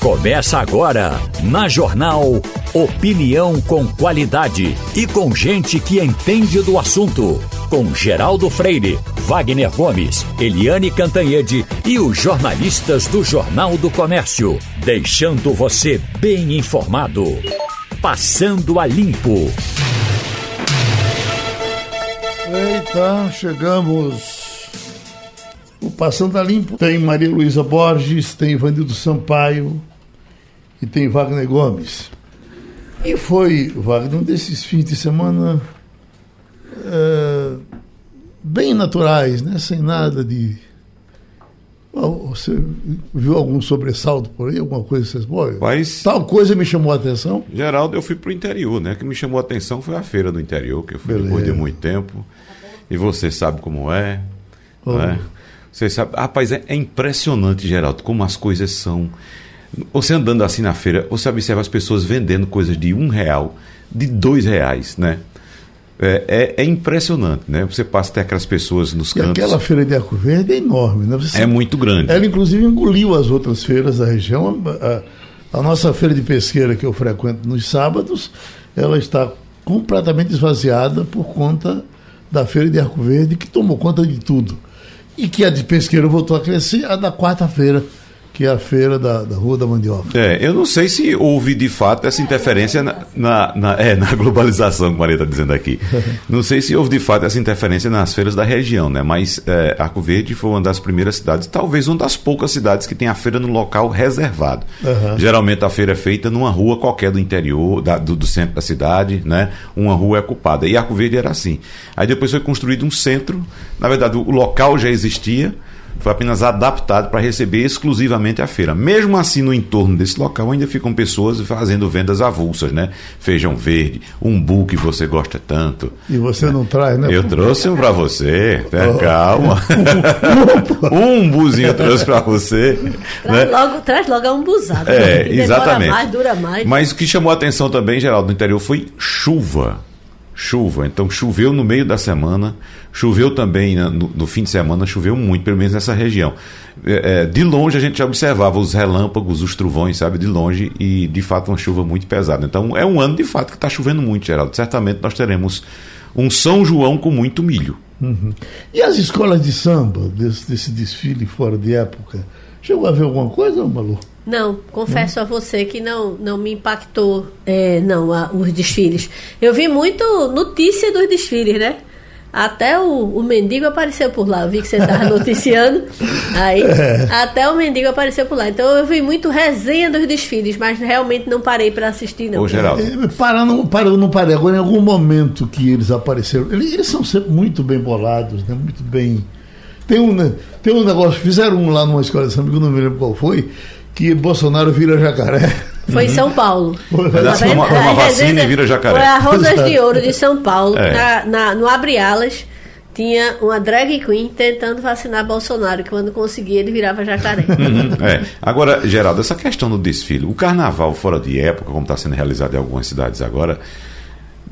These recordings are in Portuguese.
Começa agora, na Jornal Opinião com qualidade e com gente que entende do assunto. Com Geraldo Freire, Wagner Gomes, Eliane Cantanhede e os jornalistas do Jornal do Comércio. Deixando você bem informado. Passando a Limpo. Eita, chegamos. O Passando a Limpo tem Maria Luísa Borges, tem Ivanildo Sampaio e tem Wagner Gomes. E foi, Wagner, um desses fins de semana é, bem naturais, né? sem nada de. Você viu algum sobressalto por aí? Alguma coisa que vocês podem? Mas, Tal coisa me chamou a atenção. Geraldo, eu fui pro interior, né? O que me chamou a atenção foi a feira do interior, que eu fui Beleza. depois de muito tempo. E você sabe como é. Oh. Né? Você sabe. Rapaz, é, é impressionante, Geraldo, como as coisas são. Você andando assim na feira, você observa as pessoas vendendo coisas de um real, de dois reais, né? É, é- é impressionante, né? Você passa até aquelas pessoas nos E cantos. aquela feira de Arco Verde é enorme, né? Você É muito grande. Ela, inclusive, engoliu as outras feiras da região. A, a nossa feira de pesqueira, que eu frequento nos sábados, ela está completamente esvaziada por conta da feira de Arco Verde, que tomou conta de tudo. E que a de pesqueira voltou a crescer, a da quarta-feira, que é a feira da, da Rua da Mandioca. É, eu não sei se houve de fato essa interferência na, na, na- é, na globalização, a Maria está dizendo aqui. Não sei se houve de fato essa interferência nas feiras da região, né? Mas é, Arco Verde foi uma das primeiras cidades, talvez uma das poucas cidades que tem a feira no local reservado. Aham. Geralmente a feira é feita numa rua qualquer do interior, da- do, do centro da cidade, né? Uma rua é ocupada. E Arco Verde era assim. Aí depois foi construído um centro, na verdade o local já existia, foi apenas adaptado para receber exclusivamente a feira. Mesmo assim, no entorno desse local ainda ficam pessoas fazendo vendas avulsas, né? Feijão verde, umbu que você gosta tanto. E você não traz, né? Eu trouxe um para você, tenha calma. um umbuzinho eu trouxe para você. Traz, né? logo, traz logo a umbuzada. É, demora exatamente. mais, dura mais. Mas o que chamou a atenção também, Geraldo, no interior foi chuva. Chuva. Então choveu no meio da semana, choveu também né, no, no fim de semana, choveu muito, pelo menos nessa região. É, é, de longe a gente já observava os relâmpagos, os trovões, sabe, de longe, e de fato uma chuva muito pesada. Então é um ano de fato que está chovendo muito, Geraldo. Certamente nós teremos um São João com muito milho. E as escolas de samba, desse, desse desfile fora de época, chegou a ver alguma coisa, Malu? Não, confesso a você que não, não me impactou, é, não, a- os desfiles. Eu vi muito notícia dos desfiles, né? Até o, o mendigo apareceu por lá. Eu vi que você estava noticiando. Aí, até o mendigo apareceu por lá. Então eu vi muito resenha dos desfiles, mas realmente não parei para assistir, não. Ô, Geraldo. É, Para, não, para, não parei. Agora, em algum momento que eles apareceram, eles, eles são sempre muito bem bolados, né? muito bem. Tem um, né, tem um negócio, fizeram um lá numa escola de samba, que eu não me lembro qual foi, que Bolsonaro vira jacaré. Foi em São Paulo. Tá vendo? uma- uma vacina e vira jacaré. Foi a Rosas de Ouro de São Paulo. É. Na, na- no Abre Alas tinha uma drag queen tentando vacinar Bolsonaro, que quando conseguia ele virava jacaré. Uhum, é. Agora, Geraldo, essa questão do desfile, o carnaval fora de época, como está sendo realizado em algumas cidades agora,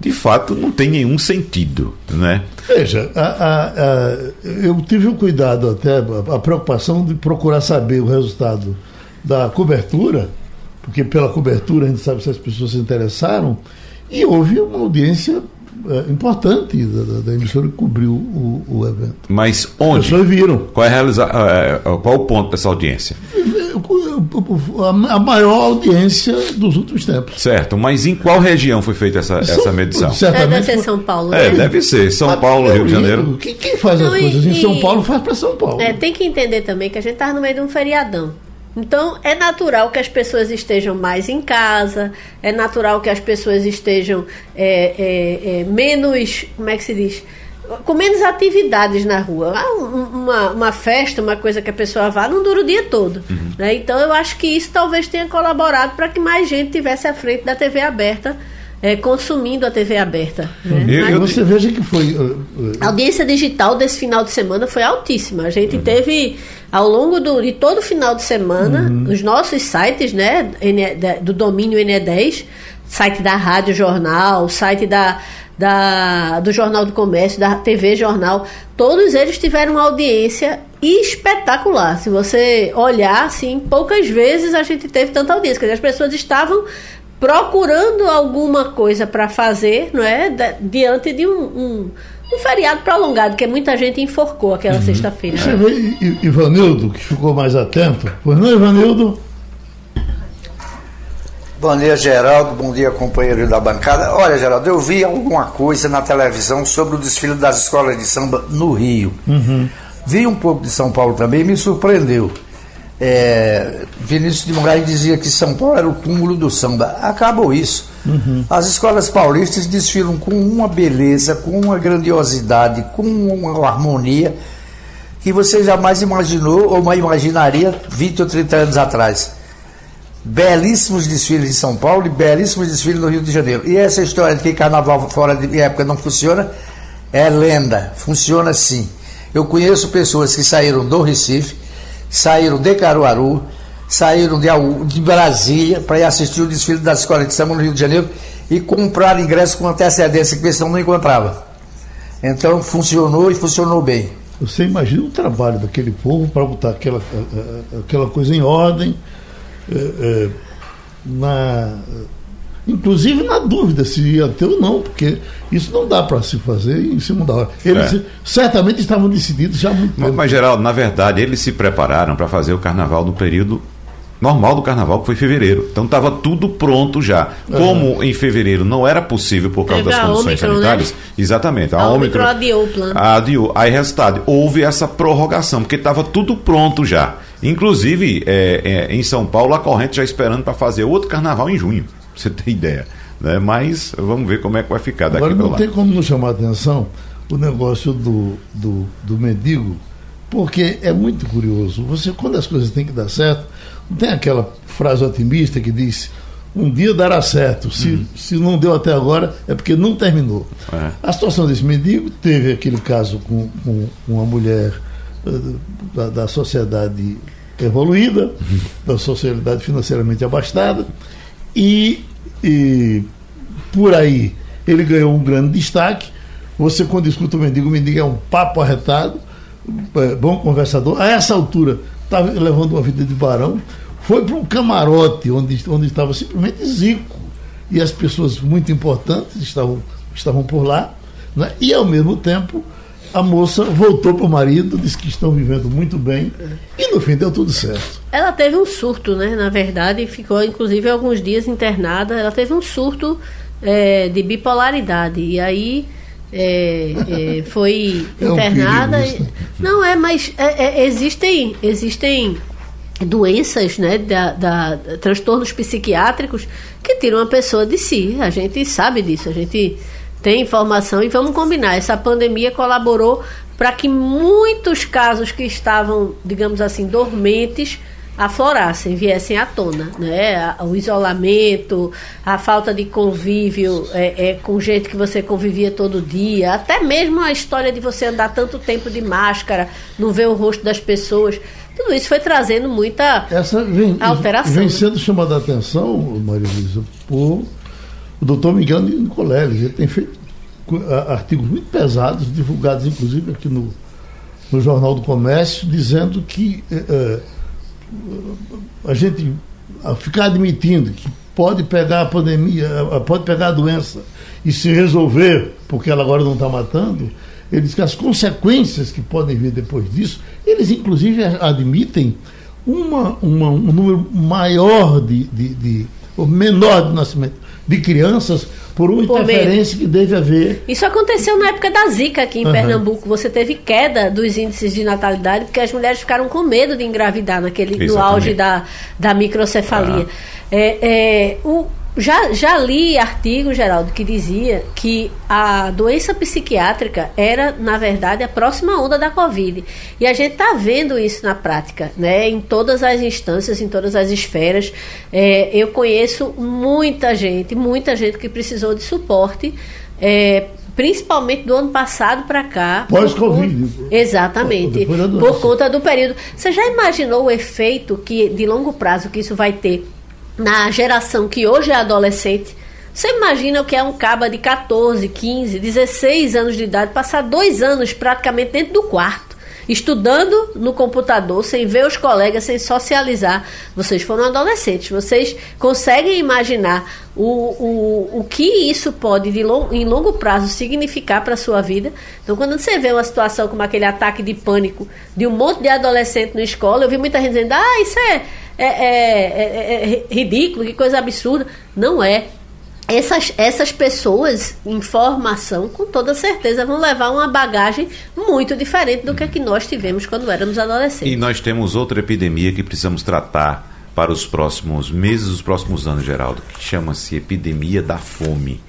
de fato não tem nenhum sentido, né? Veja, a- a- a- eu tive o cuidado até, a, a preocupação de procurar saber o resultado da cobertura, porque pela cobertura a gente sabe se as pessoas se interessaram, e houve uma audiência eh, importante da, da- da emissora que cobriu o, o evento. Mas As onde? pessoas viram. Qual é, a realiza... é, é, qual é o ponto dessa audiência? A, maior audiência dos últimos tempos. Certo, mas em qual região foi feita essa, essa São- medição? É, Certamente deve ser São Paulo. É, né? deve ser. São Ah, Paulo, Rio de Janeiro. Quem, quem faz as e- coisas em São Paulo faz para São Paulo. É, tem que entender também que a gente está no meio de um feriadão. Então, é natural que as pessoas estejam mais em casa, é natural que as pessoas estejam é, é, é, menos, como é que se diz? Com menos atividades na rua. Ah, um- Uma, uma festa, uma coisa que a pessoa vá, não dura o dia todo. né? Então, eu acho que isso talvez tenha colaborado para que mais gente tivesse à frente da TV aberta, é, consumindo a TV aberta. né? Eu- eu- Você veja que foi. eh, eh, a audiência digital desse final de semana foi altíssima. A gente teve, ao longo do, de todo o final de semana, os nossos sites, né, do domínio NE10, site da Rádio Jornal, site da, da, do Jornal do Comércio, da TV Jornal, todos eles tiveram uma audiência espetacular. Se você olhar, assim, poucas vezes a gente teve tanta audiência. Quer dizer, as pessoas estavam procurando alguma coisa para fazer, não é? diante de um, um, um, feriado prolongado, que muita gente enforcou aquela uhum. sexta-feira. Você vê Ivanildo, que ficou mais atento. Pois não, Ivanildo? Bom dia, Geraldo. Bom dia, companheiro da bancada. Olha, Geraldo, eu vi alguma coisa na televisão sobre o desfile das escolas de samba no Rio. Uhum. Vi um pouco de São Paulo também e me surpreendeu. É, Vinícius de Moraes dizia que São Paulo era o túmulo do samba. Acabou isso. Uhum. As escolas paulistas desfilam com uma beleza, com uma grandiosidade, com uma harmonia que você jamais imaginou ou imaginaria 20 ou 30 anos atrás belíssimos desfiles em São Paulo e belíssimos desfiles no Rio de Janeiro. E essa história de que carnaval fora de época não funciona é lenda, funciona sim. Eu conheço pessoas que saíram do Recife, saíram de Caruaru, saíram de, de Brasília para ir assistir o desfile das escolas de samba no Rio de Janeiro e comprar ingresso com antecedência, que senão não encontrava. Então funcionou e funcionou bem. Você imagina o trabalho daquele povo para botar aquela, aquela coisa em ordem, é, é, na, inclusive na dúvida se ia ter ou não, porque isso não dá para se fazer em cima da hora. Eles é. certamente estavam decididos já há muito tempo. Mas, Geraldo, na verdade, eles se prepararam para fazer o carnaval no período normal do carnaval, que foi fevereiro. Então estava tudo pronto já. Como em fevereiro não era possível por causa Teve das condições Omicron, né? sanitárias, né? exatamente. A, a Omicron, Omicron adiou o plano. Adiou. Aí, resultado, houve essa prorrogação, porque estava tudo pronto já. Inclusive, é, é, em São Paulo, a corrente já esperando para fazer outro carnaval em junho, pra você ter ideia. Né? Mas vamos ver como é que vai ficar daqui Agora, não lá. tem como não chamar a atenção o negócio do, do, do mendigo, porque é muito curioso. Você, quando as coisas têm que dar certo, não tem aquela frase otimista que diz um dia dará certo. Se, uhum. se não deu até agora, é porque não terminou. É. A situação desse mendigo teve aquele caso com, com uma mulher da, da sociedade evoluída, da sociedade financeiramente abastada, e, e por aí ele ganhou um grande destaque. Você, quando escuta o mendigo, o mendigo é um papo arretado, é, bom conversador. A essa altura, estava levando uma vida de barão, foi para um camarote onde, onde estava simplesmente Zico. E as pessoas muito importantes estavam, estavam por lá, né? e ao mesmo tempo a moça voltou para o marido, disse que estão vivendo muito bem e no fim deu tudo certo. Ela teve um surto, né? Na verdade, ficou inclusive alguns dias internada. Ela teve um surto é, de bipolaridade e aí é, é, foi é internada. Um não é, mas é, é, existem existem doenças, né, da, da, transtornos psiquiátricos que tiram a pessoa de si. A gente sabe disso. A gente tem informação e vamos combinar. Essa pandemia colaborou para que muitos casos que estavam, digamos assim, dormentes aflorassem, viessem à tona, né? O isolamento, a falta de convívio é, é, com gente que você convivia todo dia, até mesmo a história de você andar tanto tempo de máscara, não ver o rosto das pessoas, tudo isso foi trazendo muita Essa vem, alteração. Vem né? sendo chamada a atenção, Maria Luísa, por o doutor Miguel Nicoleles. Ele tem feito artigos muito pesados, divulgados inclusive aqui no, no Jornal do Comércio, dizendo que é, a gente ficar admitindo que pode pegar a pandemia, pode pegar a doença e se resolver, porque ela agora não está matando, ele diz que as consequências que podem vir depois disso, eles inclusive admitem uma, uma um número maior de, de, de ou menor de nascimento de crianças por uma por interferência meio. que deve haver. Isso aconteceu na época da Zika aqui em uhum. Pernambuco. Você teve queda dos índices de natalidade porque as mulheres ficaram com medo de engravidar naquele, Exatamente. no auge da, da microcefalia. Uhum. É, é, o, já, já li artigo, Geraldo, que dizia que a doença psiquiátrica era, na verdade, a próxima onda da Covid. E a gente está vendo isso na prática, né? em todas as instâncias, em todas as esferas. É, eu conheço muita gente, muita gente que precisou de suporte. É, principalmente do ano passado para cá. Pós-Covid. Exatamente. Por conta do período. Você já imaginou o efeito que de longo prazo que isso vai ter na geração que hoje é adolescente, Você imagina o que é um caba de 14, 15, 16 anos de idade passar dois anos praticamente dentro do quarto, estudando no computador, sem ver os colegas, sem socializar. Vocês foram adolescentes, vocês conseguem imaginar o, o, o que isso pode, de long, em longo prazo, significar para a sua vida? Então, quando você vê uma situação como aquele ataque de pânico de um monte de adolescente na escola, eu vi muita gente dizendo: ah, isso é, é, é, é ridículo, que coisa absurda. Não é essas, essas pessoas em formação, com toda certeza, vão levar uma bagagem muito diferente do que, é que nós tivemos quando éramos adolescentes. E nós temos outra epidemia que precisamos tratar para os próximos meses, os próximos anos, Geraldo, que chama-se epidemia da fome.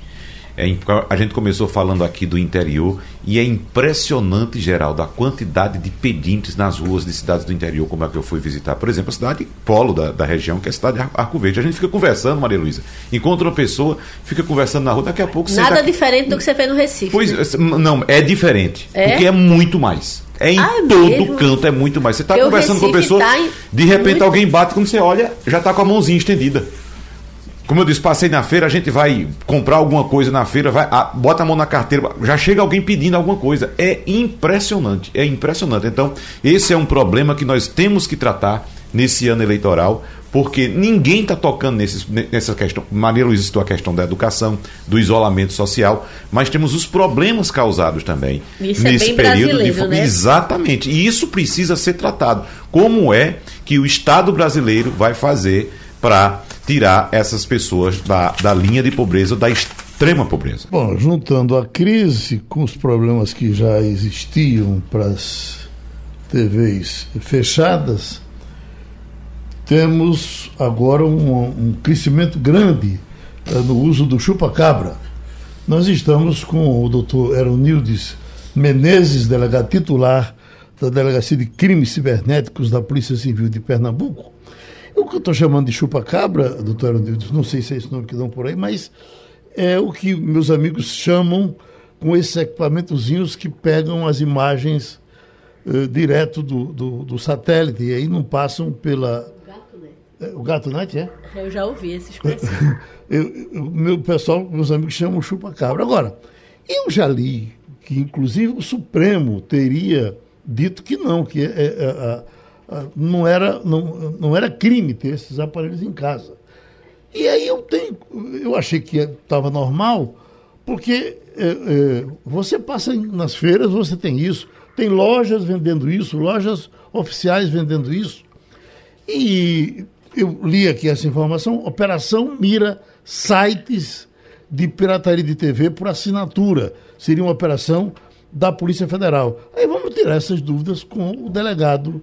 É, a gente começou falando aqui do interior e é impressionante, Geraldo, a quantidade de pedintes nas ruas de cidades do interior, como é que eu fui visitar. Por exemplo, a cidade polo da, da região, que é a cidade de Arco Verde. A gente fica conversando, Maria Luísa, encontra uma pessoa, fica conversando na rua, daqui a pouco... Nada tá... diferente do que você fez no Recife. Pois, né? não, é diferente, é? porque é muito mais. É em ah, é todo mesmo? canto, é muito mais. Você está conversando com a pessoa, tá de repente muito... alguém bate, quando você olha, já está com a mãozinha estendida. Como eu disse, passei na feira, a gente vai comprar alguma coisa na feira, vai, a, bota a mão na carteira, já chega alguém pedindo alguma coisa. É impressionante, é impressionante. Então, esse é um problema que nós temos que tratar nesse ano eleitoral, porque ninguém está tocando nesse, nessa questão. Maria Luiz citou a questão da educação, do isolamento social, mas temos os problemas causados também isso é nesse é período de né? Exatamente. E isso precisa ser tratado. Como é que o Estado brasileiro vai fazer para tirar essas pessoas da, da linha de pobreza, da extrema pobreza. Bom, juntando a crise com os problemas que já existiam para as TVs fechadas, temos agora um, um crescimento grande uh, no uso do chupa-cabra. Nós estamos com o doutor Eronildes Menezes, delegado titular da Delegacia de Crimes Cibernéticos da Polícia Civil de Pernambuco, o que eu estou chamando de chupa-cabra, doutor Aronildo, não sei se é esse nome que dão por aí, mas é o que meus amigos chamam com esses equipamentozinhos que pegam as imagens uh, direto do, do, do, satélite e aí não passam pela. O gato net, é? Eu já ouvi essa expressão. eu, meu pessoal, meus amigos chamam chupa-cabra. Agora, eu já li que, inclusive, o Supremo teria dito que não, que é, é, é não era, não, não era crime ter esses aparelhos em casa. E aí eu tenho, eu achei que estava normal, porque é, é, você passa nas feiras, você tem isso, tem lojas vendendo isso, lojas oficiais vendendo isso. E eu li aqui essa informação, operação mira sites de pirataria de TV por assinatura. Seria uma operação da Polícia Federal. Aí vamos tirar essas dúvidas com o delegado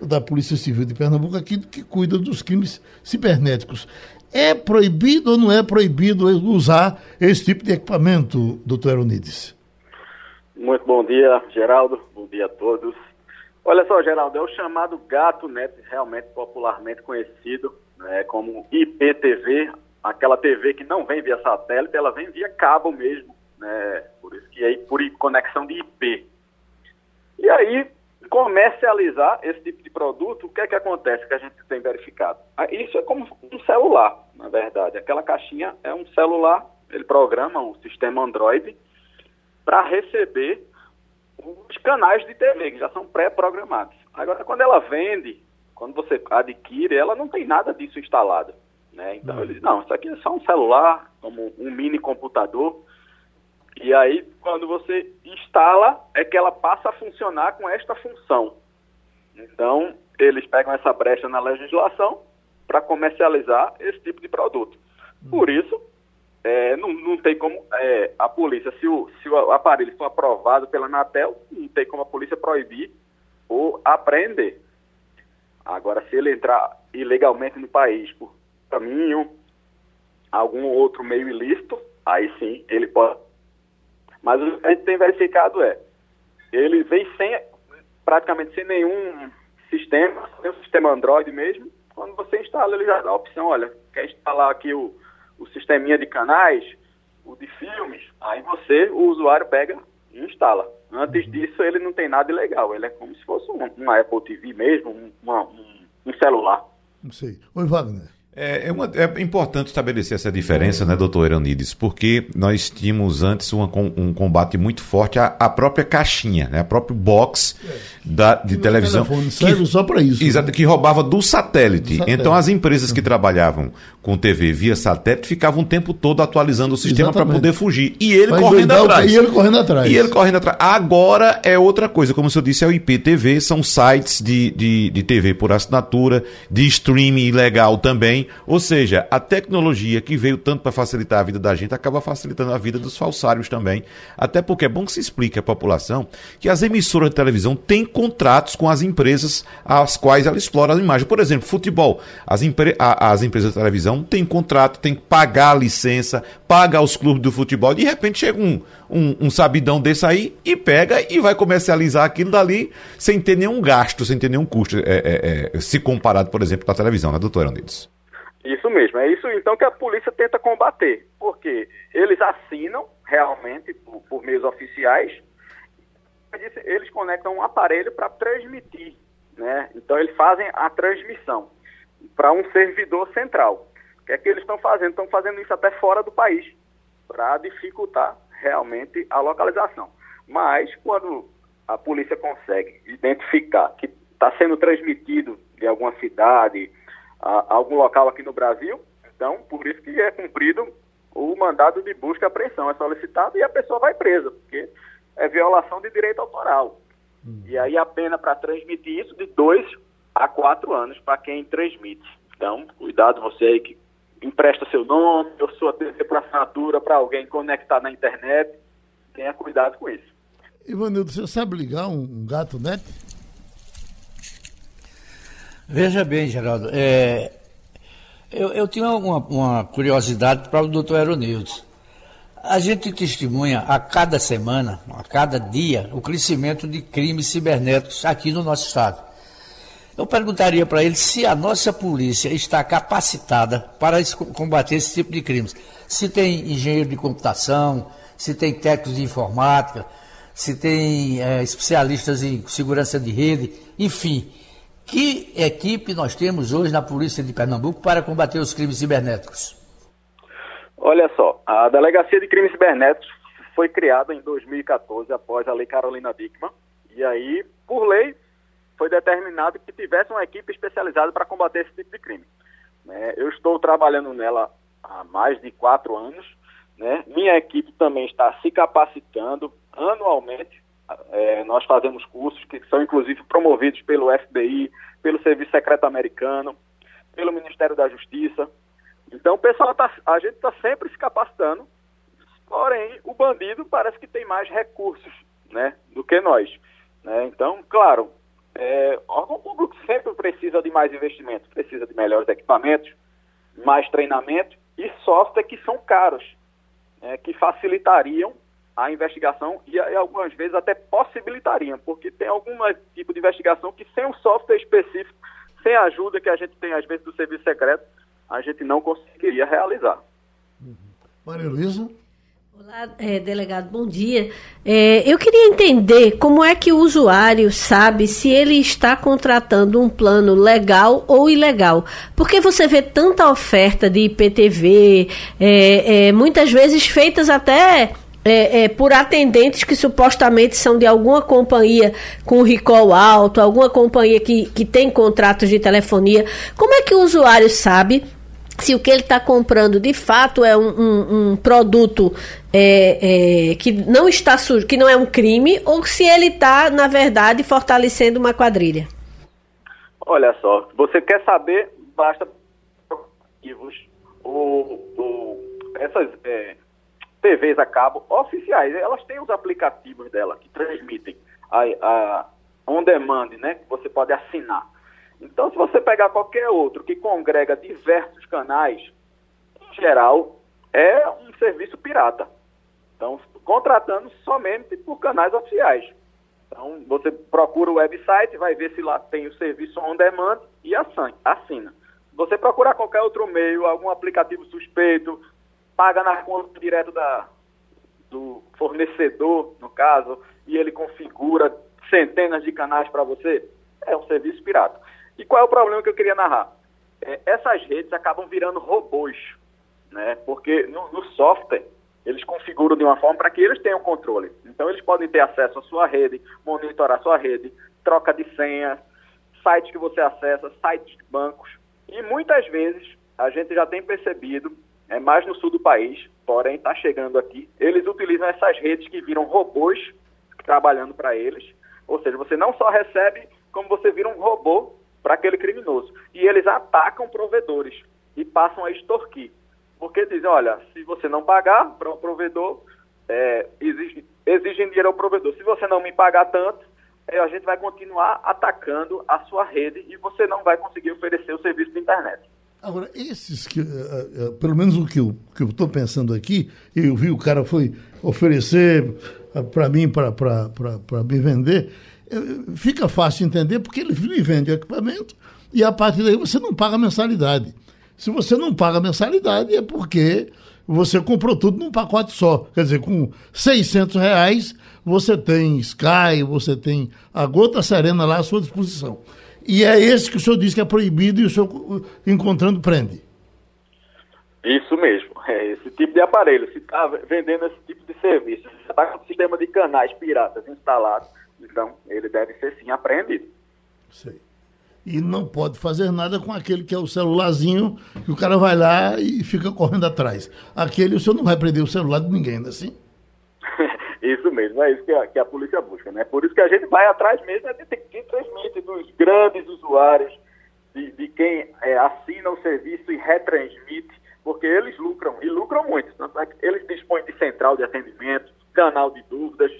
da Polícia Civil de Pernambuco, aqui que cuida dos crimes cibernéticos. É proibido ou não é proibido usar esse tipo de equipamento, doutor Eronides? Muito bom dia, Geraldo. Bom dia a todos. Olha só, Geraldo, é o chamado gato net, realmente popularmente conhecido né, como IPTV, aquela TV que não vem via satélite, ela vem via cabo mesmo, né, por isso que é por conexão de IP. E aí, comercializar esse tipo de produto, o que é que acontece que a gente tem verificado? Ah, isso é como um celular, na verdade. Aquela caixinha é um celular, ele programa um sistema Android para receber os canais de TV, que já são pré-programados. Agora, quando ela vende, quando você adquire, ela não tem nada disso instalado. Né? Então, ele diz, não, isso aqui é só um celular, como um mini computador, e aí, quando você instala, é que ela passa a funcionar com esta função. Então, eles pegam essa brecha na legislação para comercializar esse tipo de produto. Por isso, é, não, não tem como é, a polícia, se o, se o aparelho for aprovado pela Anatel, não tem como a polícia proibir ou apreender. Agora, se ele entrar ilegalmente no país por caminho, algum outro meio ilícito, aí sim ele pode mas o que a gente tem verificado é, ele vem sem, praticamente sem nenhum sistema, sem o sistema Android mesmo. Quando você instala, ele já dá a opção, olha, quer instalar aqui o, o sisteminha de canais, o de filmes, aí você, o usuário, pega e instala. Antes disso, ele não tem nada ilegal, ele é como se fosse um, uma Apple TV mesmo, um, uma, um, um celular. Não sei. Oi, Wagner. É, é, uma, é, importante estabelecer essa diferença, né, doutor Eronides, porque nós tínhamos antes uma, um combate muito forte à, à própria caixinha, né, a próprio box da, de televisão. Telefone que, só para isso. Exato, né? que roubava do satélite. satélite. Então as empresas que trabalhavam com TV via satélite ficavam o tempo todo atualizando o sistema para poder fugir. E ele Vai correndo atrás. E ele correndo atrás. E ele correndo atrás. Agora é outra coisa, como o senhor disse, é o IPTV, são sites de, de, de TV por assinatura, de streaming ilegal também. Ou seja, a tecnologia que veio tanto para facilitar a vida da gente acaba facilitando a vida dos falsários também. Até porque é bom que se explique à população que as emissoras de televisão têm contratos com as empresas às quais ela explora a imagem. Por exemplo, futebol. As, a, as empresas de televisão têm contrato, têm que pagar a licença, paga aos clubes do futebol. De repente chega um, um, um, sabidão desse aí e pega e vai comercializar aquilo dali sem ter nenhum gasto, sem ter nenhum custo, é, é, é, se comparado, por exemplo, com a televisão, né, doutor Andides? Isso mesmo, é isso então que a polícia tenta combater, porque eles assinam realmente por, por meios oficiais, eles conectam um aparelho para transmitir, né? Então eles fazem a transmissão para um servidor central. O que é que eles estão fazendo? Estão fazendo isso até fora do país, para dificultar realmente a localização. Mas quando a polícia consegue identificar que está sendo transmitido de alguma cidade, a, algum local aqui no Brasil. Então, por isso que é cumprido o mandado de busca e apreensão. É solicitado e a pessoa vai presa, porque é violação de direito autoral. Hum. E aí a pena para transmitir isso de dois a quatro anos para quem transmite. Então, cuidado você aí que empresta seu nome ou sua TV para assinatura para alguém conectar na internet. Tenha cuidado com isso. Ivanildo, você sabe ligar um gato net? Veja bem, Geraldo, é, eu, eu tinha uma, uma curiosidade para o doutor Aeronildes. A gente testemunha a cada semana, a cada dia, o crescimento de crimes cibernéticos aqui no nosso estado. Eu perguntaria para ele se a nossa polícia está capacitada para combater esse tipo de crimes. Se tem engenheiro de computação, se tem técnicos de informática, se tem é, especialistas em segurança de rede, enfim. Que equipe nós temos hoje na Polícia de Pernambuco para combater os crimes cibernéticos? Olha só, a Delegacia de Crimes Cibernéticos foi criada em 2014 após a Lei Carolina Dickmann. E aí, por lei, foi determinado que tivesse uma equipe especializada para combater esse tipo de crime. Né? Eu estou trabalhando nela há mais de quatro anos. Né? Minha equipe também está se capacitando anualmente é, nós fazemos cursos que são inclusive promovidos pelo FBI, pelo Serviço Secreto Americano, pelo Ministério da Justiça. Então, pessoal tá, a gente está sempre se capacitando, porém, o bandido parece que tem mais recursos né, do que nós. Né? Então, claro, é, órgão público sempre precisa de mais investimentos, precisa de melhores equipamentos, mais treinamento e software que são caros, né, que facilitariam a investigação e, e, algumas vezes até possibilitariam, porque tem algum tipo de investigação que sem um software específico, sem a ajuda que a gente tem às vezes do serviço secreto, a gente não conseguiria realizar. Uhum. Maria Luísa? Olá, é, delegado, bom dia. É, eu queria entender como é que o usuário sabe se ele está contratando um plano legal ou ilegal. Porque você vê tanta oferta de IPTV, é, é, muitas vezes feitas até é, é, por atendentes que supostamente são de alguma companhia com recall alto, alguma companhia que, que tem contratos de telefonia. Como é que o usuário sabe se o que ele está comprando de fato é um, um, um produto é, é, que não está sujo, que não é um crime, ou se ele está, na verdade, fortalecendo uma quadrilha? Olha só, você quer saber, basta essas é, TVs a cabo oficiais, elas têm os aplicativos dela que transmitem a, a on demand, né? Que você pode assinar. Então, se você pegar qualquer outro que congrega diversos canais, em geral, é um serviço pirata. Então, contratando somente por canais oficiais. Então, você procura o website, vai ver se lá tem o serviço on demand e assina. Se você procurar qualquer outro meio, algum aplicativo suspeito, paga na conta direto da, do fornecedor, no caso, e ele configura centenas de canais para você, é um serviço pirata. E qual é o problema que eu queria narrar? é, essas redes acabam virando robôs, né? Porque no, no software eles configuram de uma forma para que eles tenham controle. Então eles podem ter acesso à sua rede, monitorar sua rede, troca de senha, sites que você acessa, sites de bancos. E muitas vezes a gente já tem percebido, é mais no sul do país, porém está chegando aqui, eles utilizam essas redes que viram robôs trabalhando para eles. Ou seja, você não só recebe, como você vira um robô para aquele criminoso. E eles atacam provedores e passam a extorquir. Porque dizem, olha, se você não pagar para o provedor, é, exige, exigem dinheiro ao provedor. Se você não me pagar tanto, é, a gente vai continuar atacando a sua rede e você não vai conseguir oferecer o serviço de internet. Agora, esses que, uh, uh, pelo menos o que eu estou pensando aqui, eu vi o cara foi oferecer uh, para mim, para me vender, fica fácil entender porque ele vende equipamento e a partir daí você não paga mensalidade. Se você não paga mensalidade é porque você comprou tudo num pacote só. Quer dizer, com 600 reais você tem Sky, você tem a gota serena lá à sua disposição. E é esse que o senhor diz que é proibido e o senhor, encontrando, prende. Isso mesmo. É esse tipo de aparelho. Se está vendendo esse tipo de serviço, está com o sistema de canais piratas instalado, então ele deve ser sim apreendido. Sei e não pode fazer nada com aquele que é o celularzinho, que o cara vai lá e fica correndo atrás. Aquele o senhor não vai prender o celular de ninguém, não é assim? Isso mesmo, é isso que a, que a polícia busca, né? Por isso que a gente vai atrás mesmo é de quem transmite dos grandes usuários, de, de quem é, assina o serviço e retransmite, porque eles lucram, e lucram muito. É eles dispõem de central de atendimento, canal de dúvidas,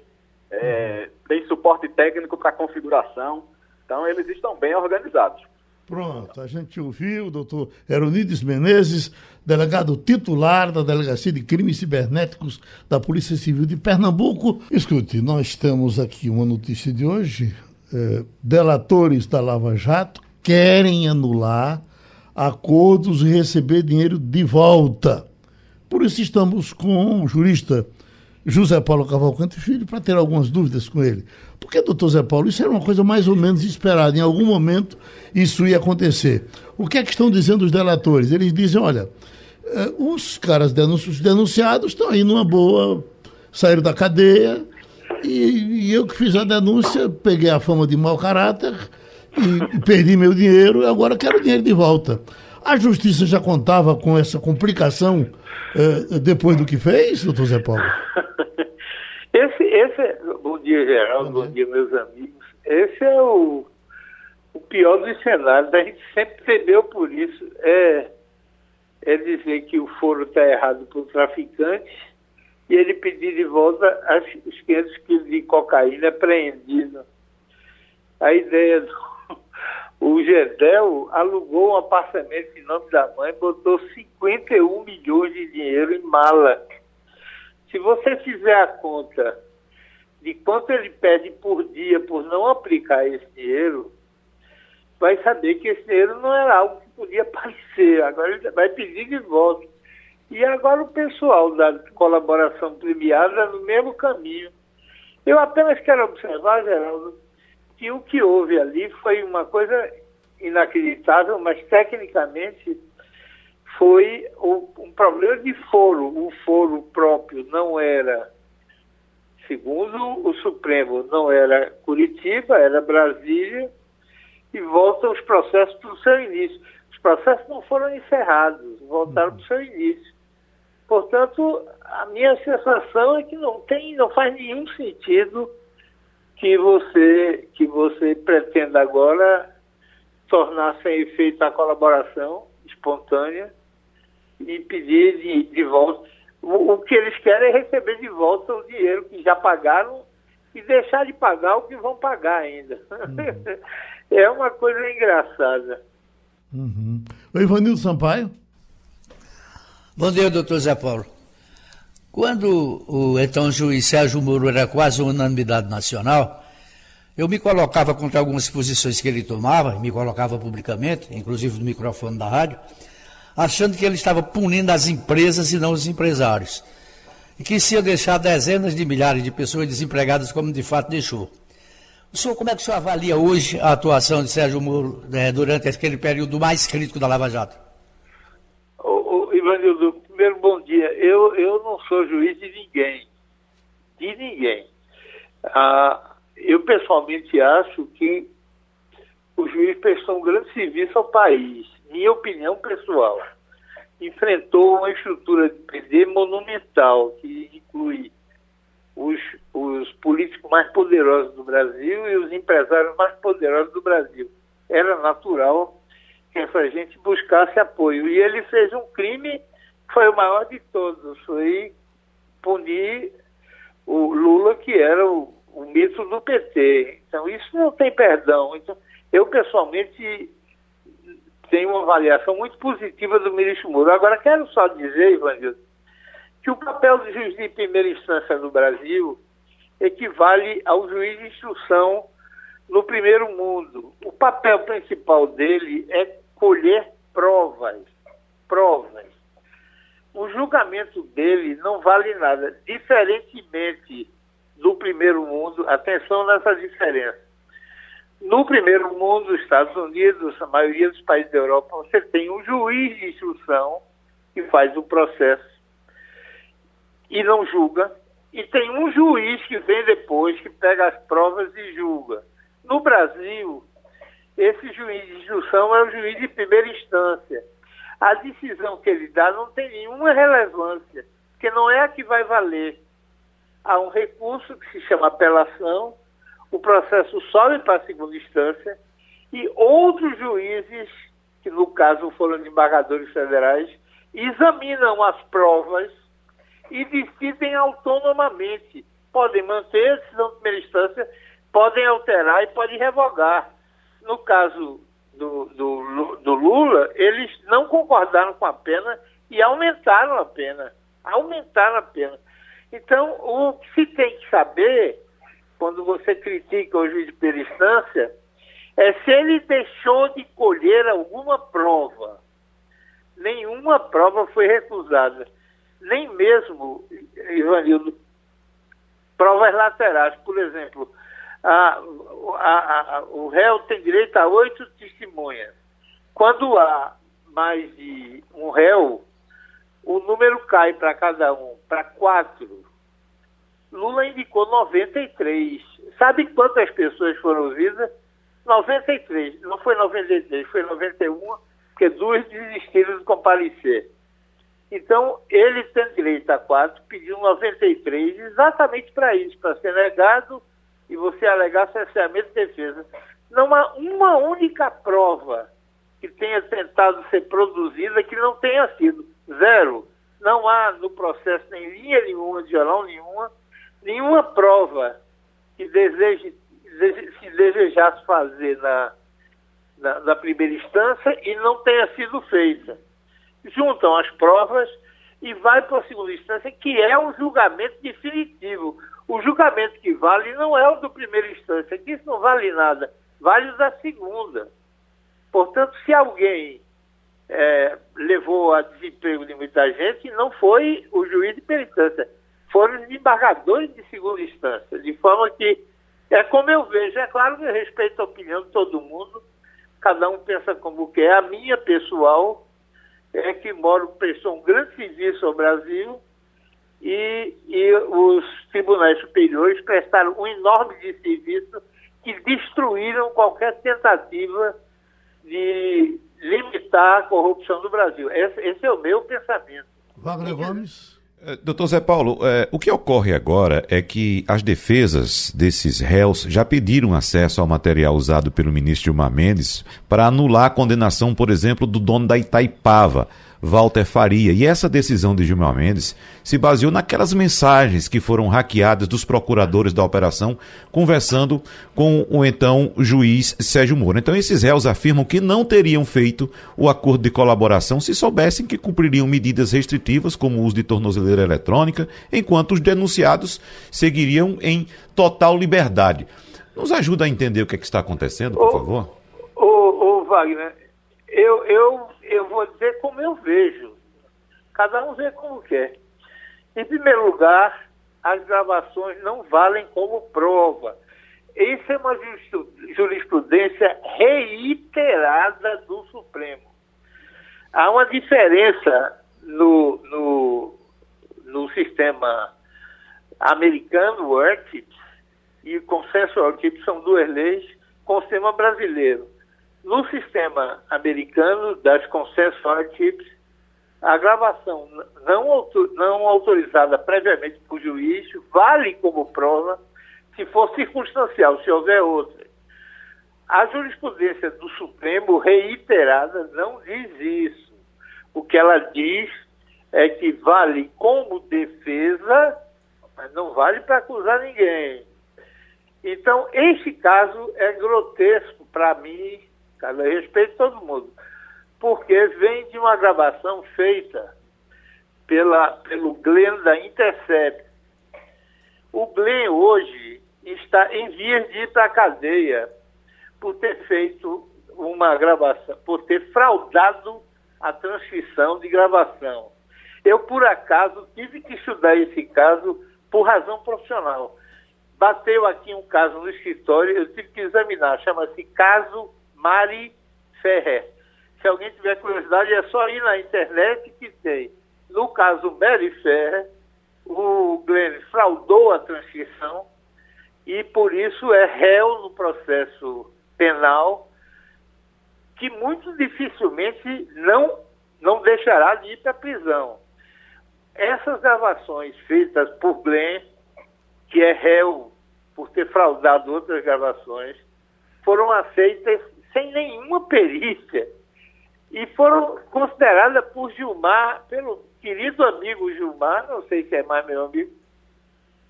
é, tem suporte técnico para configuração. Então, eles estão bem organizados. Pronto, a gente ouviu o doutor Eronides Menezes, delegado titular da Delegacia de Crimes Cibernéticos da Polícia Civil de Pernambuco. Escute, nós temos aqui uma notícia de hoje. É, delatores da Lava Jato querem anular acordos e receber dinheiro de volta. Por isso estamos com o jurista José Paulo Cavalcante Filho para ter algumas dúvidas com ele. Porque, doutor Zé Paulo, isso era uma coisa mais ou menos esperada. Em algum momento isso ia acontecer. O que é que estão dizendo os delatores? Eles dizem, olha, eh, os caras denunci os denunciados estão aí numa boa, saíram da cadeia, e, e, eu que fiz a denúncia, peguei a fama de mau caráter e, perdi meu dinheiro, e agora quero o dinheiro de volta. A justiça já contava com essa complicação eh, depois do que fez, doutor Zé Paulo? Esse, esse, bom dia, Geraldo, bom, dia, meus amigos. Esse é o, o pior dos cenários. A gente sempre perdeu por isso. É, é dizer que o foro está errado para o traficante e ele pedir de volta as, os 500 quilos de cocaína apreendido. A ideia do o Gedel alugou um apartamento em nome da mãe, botou 51 milhões de dinheiro em mala. Se você fizer a conta de quanto ele pede por dia por não aplicar esse dinheiro, vai saber que esse dinheiro não era algo que podia aparecer. Agora ele vai pedir de volta. E agora o pessoal da colaboração premiada no mesmo caminho. Eu apenas quero observar, Geraldo, que o que houve ali foi uma coisa inacreditável, mas tecnicamente foi um problema de foro. O foro próprio não era, segundo o Supremo, não era Curitiba, era Brasília, e voltam os processos para o seu início. Os processos não foram encerrados, voltaram para o seu início. Portanto, a minha sensação é que não tem, não faz nenhum sentido que você, que você pretenda agora tornar sem efeito a colaboração espontânea e pedir de, de volta. O, o, que eles querem é receber de volta o dinheiro que já pagaram e deixar de pagar o que vão pagar ainda. Uhum. é uma coisa engraçada. Uhum. O Ivanildo Sampaio. Bom dia, doutor Zé Paulo. Quando o então juiz Sérgio Moro era quase unanimidade nacional, eu me colocava contra algumas posições que ele tomava, me colocava publicamente, inclusive no microfone da rádio, achando que ele estava punindo as empresas e não os empresários. E que se ia deixar dezenas de milhares de pessoas desempregadas como de fato deixou. O senhor, como é que o senhor avalia hoje a atuação de Sérgio Moro né, durante aquele período mais crítico da Lava Jato? Ivanildo, primeiro bom dia. Eu, eu não sou juiz de ninguém. De ninguém. Ah, eu pessoalmente acho que o juiz prestou um grande serviço ao país. Minha opinião pessoal. Enfrentou uma estrutura de poder monumental, que inclui os, os políticos mais poderosos do Brasil e os empresários mais poderosos do Brasil. Era natural que essa gente buscasse apoio. E ele fez um crime foi o maior de todos, foi punir o Lula, que era o, o mito do PT. Então, isso não tem perdão. Então, eu, pessoalmente, tenho uma avaliação muito positiva do ministro Moro. Agora, quero só dizer, Ivanildo, que o papel do juiz de primeira instância no Brasil equivale ao juiz de instrução no primeiro mundo. O papel principal dele é colher provas, provas. O julgamento dele não vale nada, diferentemente do primeiro mundo. Atenção nessa diferença. No primeiro mundo, Estados Unidos, a maioria dos países da Europa, você tem um juiz de instrução que faz o processo e não julga, e tem um juiz que vem depois, que pega as provas e julga. No Brasil, esse juiz de instrução é o juiz de primeira instância. A decisão que ele dá não tem nenhuma relevância, porque não é a que vai valer. Há um recurso que se chama apelação, o processo sobe para a segunda instância e outros juízes, que no caso foram desembargadores federais, examinam as provas e decidem autonomamente. Podem manter a decisão de primeira instância, podem alterar e podem revogar. No caso do, do, do Lula, eles não concordaram com a pena e aumentaram a pena. Aumentaram a pena. Então, o que se tem que saber, quando você critica o juiz de primeira instância, é se ele deixou de colher alguma prova. Nenhuma prova foi recusada nem mesmo, Ivanildo, provas laterais. Por exemplo, a, a, a, o réu tem direito a oito testemunhas. Quando há mais de um réu, o número cai para cada um, para quatro. Lula indicou 93. Sabe quantas pessoas foram ouvidas? 93. Não foi 93, foi 91, porque duas desistiram de comparecer. Então, ele tem direito a quatro, pediu 93 exatamente para isso, para ser negado e você alegar cerceamento de defesa. Não há uma única prova que tenha tentado ser produzida que não tenha sido. Zero. Não há no processo nem linha nenhuma, de jornal nenhuma, nenhuma prova que deseje, se desejasse fazer na, na, na primeira instância e não tenha sido feita juntam as provas e vai para a segunda instância, que é o julgamento definitivo. O julgamento que vale não é o do primeira instância, que isso não vale nada, vale o da segunda. Portanto, se alguém é, levou a desemprego de muita gente, não foi o juiz de primeira instância, foram os embargadores de segunda instância, de forma que é como eu vejo, é claro que eu respeito a opinião de todo mundo, cada um pensa como quer, a minha pessoal é que Moro prestou um grande serviço ao Brasil e, e os tribunais superiores prestaram um enorme serviço que destruíram qualquer tentativa de limitar a corrupção no Brasil. Esse, esse é o meu pensamento. Wagner Gomes. É, doutor Zé Paulo, é, o que ocorre agora é que as defesas desses réus já pediram acesso ao material usado pelo ministro Gilmar Mendes para anular a condenação, por exemplo, do dono da Itaipava, Walter Faria. E essa decisão de Gilmar Mendes se baseou naquelas mensagens que foram hackeadas dos procuradores da operação, conversando com o então juiz Sérgio Moro. Então, esses réus afirmam que não teriam feito o acordo de colaboração se soubessem que cumpririam medidas restritivas, como o uso de tornozeleira eletrônica, enquanto os denunciados seguiriam em total liberdade. Nos ajuda a entender o que, é que está acontecendo, por ô, favor? Ô, ô Wagner, eu, eu, eu vou dizer como eu vejo. Cada um vê como quer. Em primeiro lugar, as gravações não valem como prova. isso é uma jurisprudência reiterada do Supremo. Há uma diferença no, no, no sistema americano, o RTIPS, e o consensual RTIPS são duas leis, com o sistema brasileiro. No sistema americano das consensual RTIPS, a gravação não, não autorizada previamente por juiz vale como prova se for circunstancial, se houver outra. A jurisprudência do Supremo, reiterada, não diz isso. O que ela diz é que vale como defesa, mas não vale para acusar ninguém. Então, este caso é grotesco para mim, cada respeito todo mundo, porque vem de uma gravação feita pela, pelo Glenn da Intercept. O Glenn hoje está em vias de ir para a cadeia por ter feito uma gravação, por ter fraudado a transcrição de gravação. Eu, por acaso, tive que estudar esse caso por razão profissional. Bateu aqui um caso no escritório, eu tive que examinar, chama-se caso Mari Ferrer. Se alguém tiver curiosidade, é só ir na internet que tem. No caso Mary Ferrer, o Glenn fraudou a transcrição, e por isso é réu no processo penal que muito dificilmente não, não deixará de ir para a prisão. Essas gravações feitas por Glenn, que é réu por ter fraudado outras gravações, foram aceitas sem nenhuma perícia e foram consideradas por Gilmar, pelo querido amigo Gilmar, não sei se é mais meu amigo,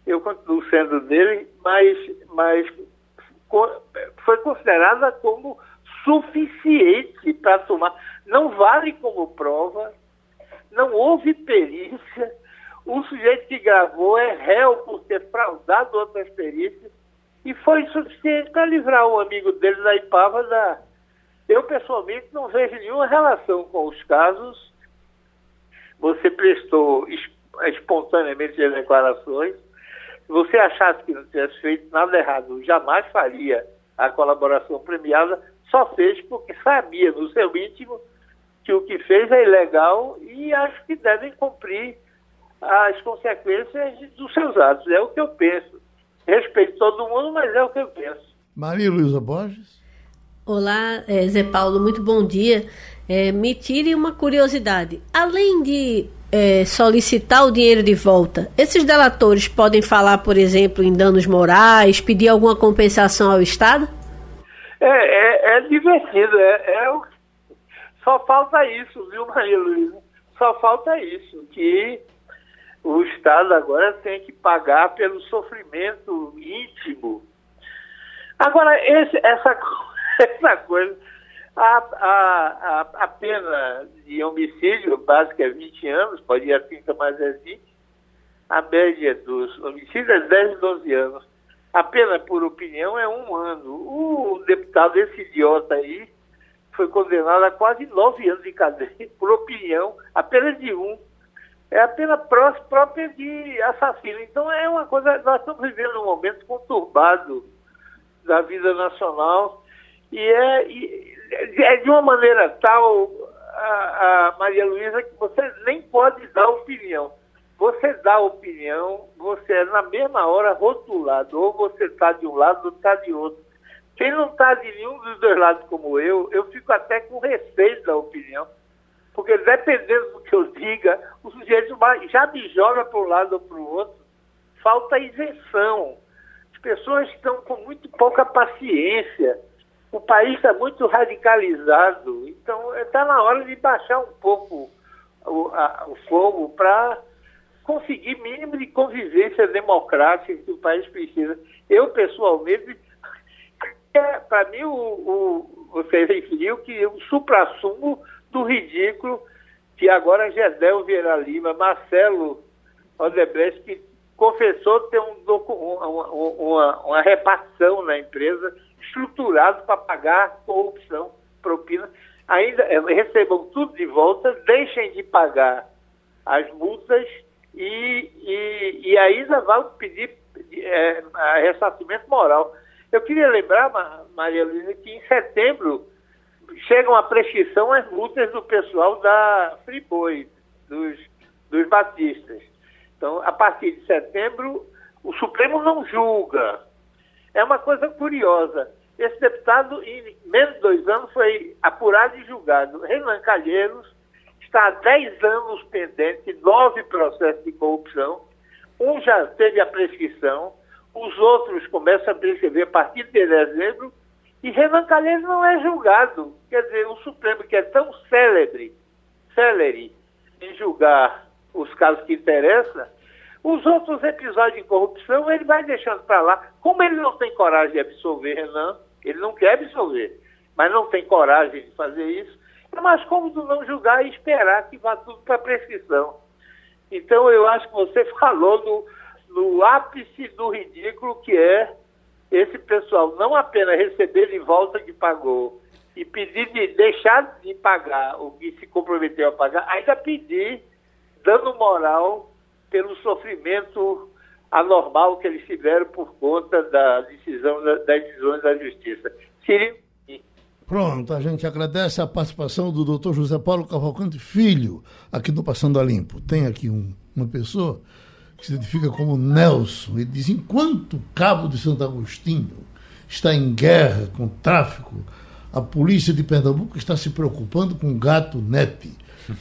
eu continuo sendo dele, mas, mas foi considerada como suficiente para tomar. Não vale como prova, não houve perícia. O sujeito que gravou é réu por ter fraudado outras perícias e foi suficiente para livrar um amigo dele da Ipava da. Eu, pessoalmente, não vejo nenhuma relação com os casos. Você prestou espontaneamente as declarações se você achasse que não tivesse feito nada errado, jamais faria a colaboração premiada, só fez porque sabia no seu íntimo que o que fez é ilegal e acho que devem cumprir as consequências dos seus atos. É o que eu penso. Respeito todo mundo, mas é o que eu penso. Maria Luísa Borges. Olá, é, Zé Paulo, muito bom dia. É, me tire uma curiosidade. Além de é, solicitar o dinheiro de volta, esses delatores podem falar, por exemplo, em danos morais, pedir alguma compensação ao Estado? É, é, é divertido, é, é, só falta isso, viu, Maria Luísa? Só falta isso, que o Estado agora tem que pagar pelo sofrimento íntimo. Agora, esse, essa, essa coisa a, a, a, pena de homicídio básica é 20 anos, pode ir a 30, mas é 20. A média dos homicídios é 10, 12 anos. A pena por opinião é um ano. O deputado, esse idiota aí, foi condenado a quase nove anos de cadeia por opinião, apenas de um. É a pena própria de assassino. Então é uma coisa. Nós estamos vivendo um momento conturbado da vida nacional e é, e, é de uma maneira tal, a, a Maria Luísa, que você nem pode dar opinião. Você dá opinião, você é na mesma hora rotulado, ou você está de um lado ou está de outro. Quem não está de nenhum dos dois lados como eu, eu fico até com respeito da opinião, porque dependendo do que eu diga, o sujeito já me joga para um lado ou para o outro. Falta isenção. As pessoas estão com muito pouca paciência o país está muito radicalizado, então está na hora de baixar um pouco o, a, o fogo para conseguir mínimo de convivência democrática que o país precisa. Eu, pessoalmente, é, para mim, o, o, você referiu que o supra-sumo do ridículo que agora Gedel Vieira Lima, Marcelo Odebrecht, que confessou ter um, uma, uma, uma repartição na empresa estruturado para pagar corrupção, propina, ainda eh, recebam tudo de volta, deixem de pagar as multas e, e, e ainda vão pedir é, ressarcimento moral. Eu queria lembrar, Maria Luísa, que em setembro chegam a prescrição as multas do pessoal da Friboi, dos, dos batistas. Então, a partir de setembro, o Supremo não julga. É uma coisa curiosa. Esse deputado, em menos de dois anos, foi apurado e julgado. Renan Calheiros está há dez anos pendente, nove processos de corrupção. Um já teve a prescrição, os outros começam a prescrever a partir de dezembro, e Renan Calheiros não é julgado. Quer dizer, o Supremo, que é tão célebre, célere em julgar os casos que interessam, os outros episódios de corrupção ele vai deixando para lá. Como ele não tem coragem de absolver Renan, ele não quer absolver, mas não tem coragem de fazer isso, é mais cômodo não julgar e esperar que vá tudo para prescrição. Então eu acho que você falou no, no ápice do ridículo que é esse pessoal não apenas receber de volta que pagou e pedir de deixar de pagar o que se comprometeu a pagar, ainda pedir dano moral pelo sofrimento anormal que eles tiveram por conta da decisão das decisões da justiça. Seria Pronto, a gente agradece a participação do doutor José Paulo Cavalcante Filho, aqui no Passando a Limpo. Tem aqui um, uma pessoa que se identifica como Nelson. Ele diz: enquanto o Cabo de Santo Agostinho está em guerra com o tráfico, a polícia de Pernambuco está se preocupando com o gato Nete.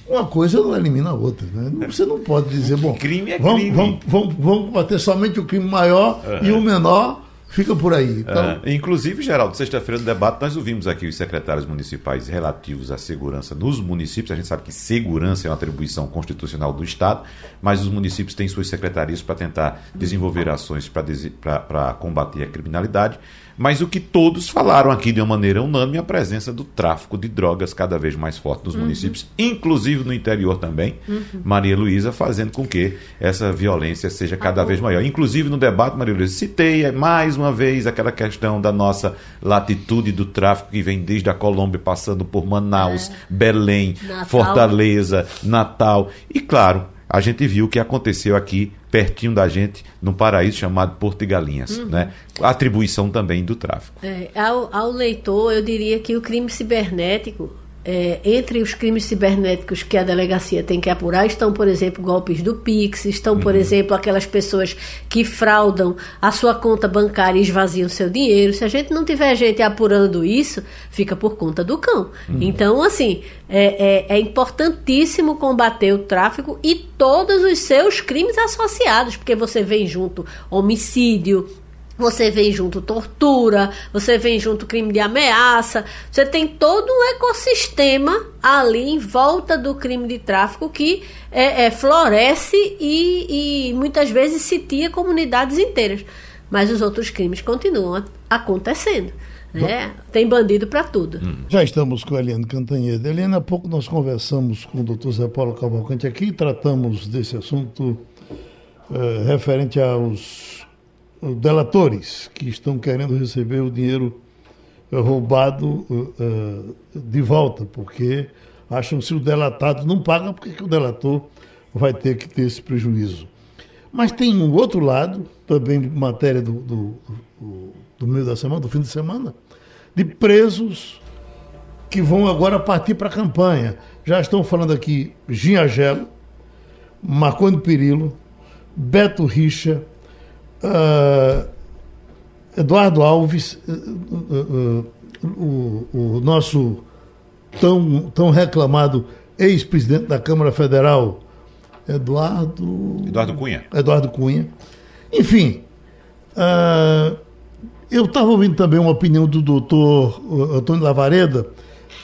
Uma coisa não elimina a outra. Né? Você não pode dizer, bom, crime é vamos, crime. Vamos, vamos, vamos bater somente o crime maior uhum. e o menor fica por aí. Então... É, inclusive, Geraldo, sexta-feira do debate, nós ouvimos aqui os secretários municipais relativos à segurança nos municípios. A gente sabe que segurança é uma atribuição constitucional do Estado, mas os municípios têm suas secretarias para tentar desenvolver ações para combater a criminalidade. Mas o que todos falaram aqui de uma maneira unânime é a presença do tráfico de drogas cada vez mais forte nos uhum. municípios, inclusive no interior também. Uhum. Maria Luísa fazendo com que essa violência seja cada ah, vez maior. Inclusive no debate, Maria Luísa, citei mais uma vez aquela questão da nossa latitude do tráfico que vem desde a Colômbia, passando por Manaus, é. Belém, Natal. Fortaleza, Natal. E claro, a gente viu o que aconteceu aqui pertinho da gente, num paraíso chamado Porto e Galinhas. Uhum. Né? Atribuição também do tráfico. É, ao, ao leitor, eu diria que o crime cibernético é, entre os crimes cibernéticos que a delegacia tem que apurar estão, por exemplo, golpes do Pix, estão, por uhum. exemplo, aquelas pessoas que fraudam a sua conta bancária e esvaziam seu dinheiro. Se a gente não tiver gente apurando isso, fica por conta do cão. Uhum. Então, assim, é, é, é importantíssimo combater o tráfico e todos os seus crimes associados, porque você vem junto homicídio, você vem junto tortura, você vem junto crime de ameaça, você tem todo um ecossistema ali em volta do crime de tráfico que é, é, floresce e, e muitas vezes sitia comunidades inteiras. Mas os outros crimes continuam acontecendo. Né? Tem bandido para tudo. Hum. Já estamos com a Eliane Cantanhede. Eliane, há pouco nós conversamos com o doutor Zé Paulo Cavalcante aqui e tratamos desse assunto uh, referente aos delatores que estão querendo receber o dinheiro eh, roubado uh, de volta, porque acham que se o delatado não paga, por que o delator vai ter que ter esse prejuízo? Mas tem um outro lado, também matéria do, do, do, do meio da semana, do fim de semana, de presos que vão agora partir para a campanha. Já estão falando aqui Ginhagelo, Marconi Perillo, Beto Richa, uh, Eduardo Alves, uh, uh, o, o, nosso tão, tão reclamado ex-presidente da Câmara Federal, Eduardo. Eduardo Cunha. Eduardo Cunha. Enfim, eu estava ouvindo também uma opinião do doutor Antônio Lavareda,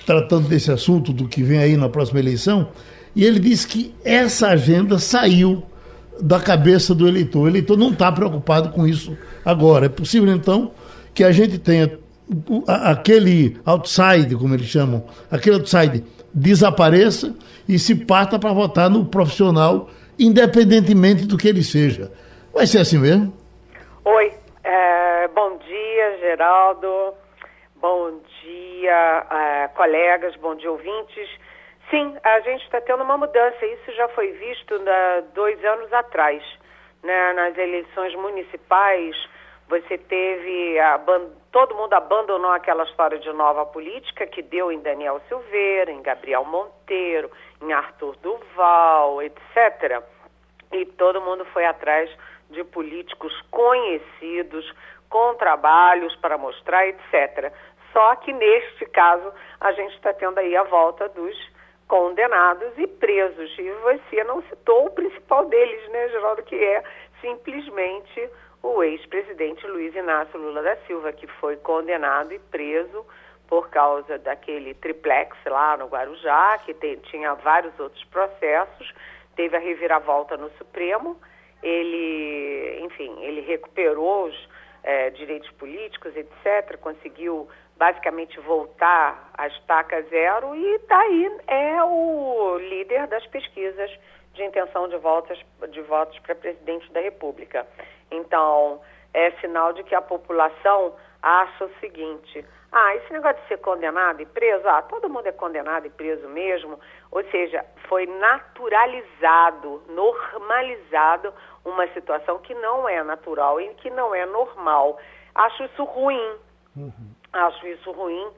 tratando desse assunto, do que vem aí na próxima eleição, e ele disse que essa agenda saiu da cabeça do eleitor. O eleitor não está preocupado com isso agora. É possível, então, que a gente tenha aquele outside, como eles chamam, aquele outside desapareça e se parta para votar no profissional, independentemente do que ele seja. Vai ser assim mesmo? Oi, é, bom dia, Geraldo. Bom dia, é, colegas, bom dia, ouvintes. Sim, a gente está tendo uma mudança. Isso já foi visto na, dois anos atrás. Né? Nas eleições municipais, você teve a, todo mundo abandonou aquela história de nova política que deu em Daniel Silveira, em Gabriel Monteiro, em Arthur Duval, etc. E todo mundo foi atrás de políticos conhecidos, com trabalhos para mostrar, etc. Só que neste caso a gente está tendo aí a volta dos condenados e presos. E você não citou o principal deles, né, Geraldo, que é simplesmente o ex-presidente Luiz Inácio Lula da Silva, que foi condenado e preso por causa daquele triplex lá no Guarujá, que tinha vários outros processos, teve a reviravolta no Supremo, ele, enfim, ele recuperou os é, direitos políticos, etc., conseguiu basicamente voltar à estaca zero e está aí, é o líder das pesquisas de intenção de, votos de votos para presidente da República. Então, é sinal de que a população acha o seguinte: ah, esse negócio de ser condenado e preso, ah, todo mundo é condenado e preso mesmo. Ou seja, foi naturalizado, normalizado uma situação que não é natural e que não é normal. Acho isso ruim. Uhum. Acho isso ruim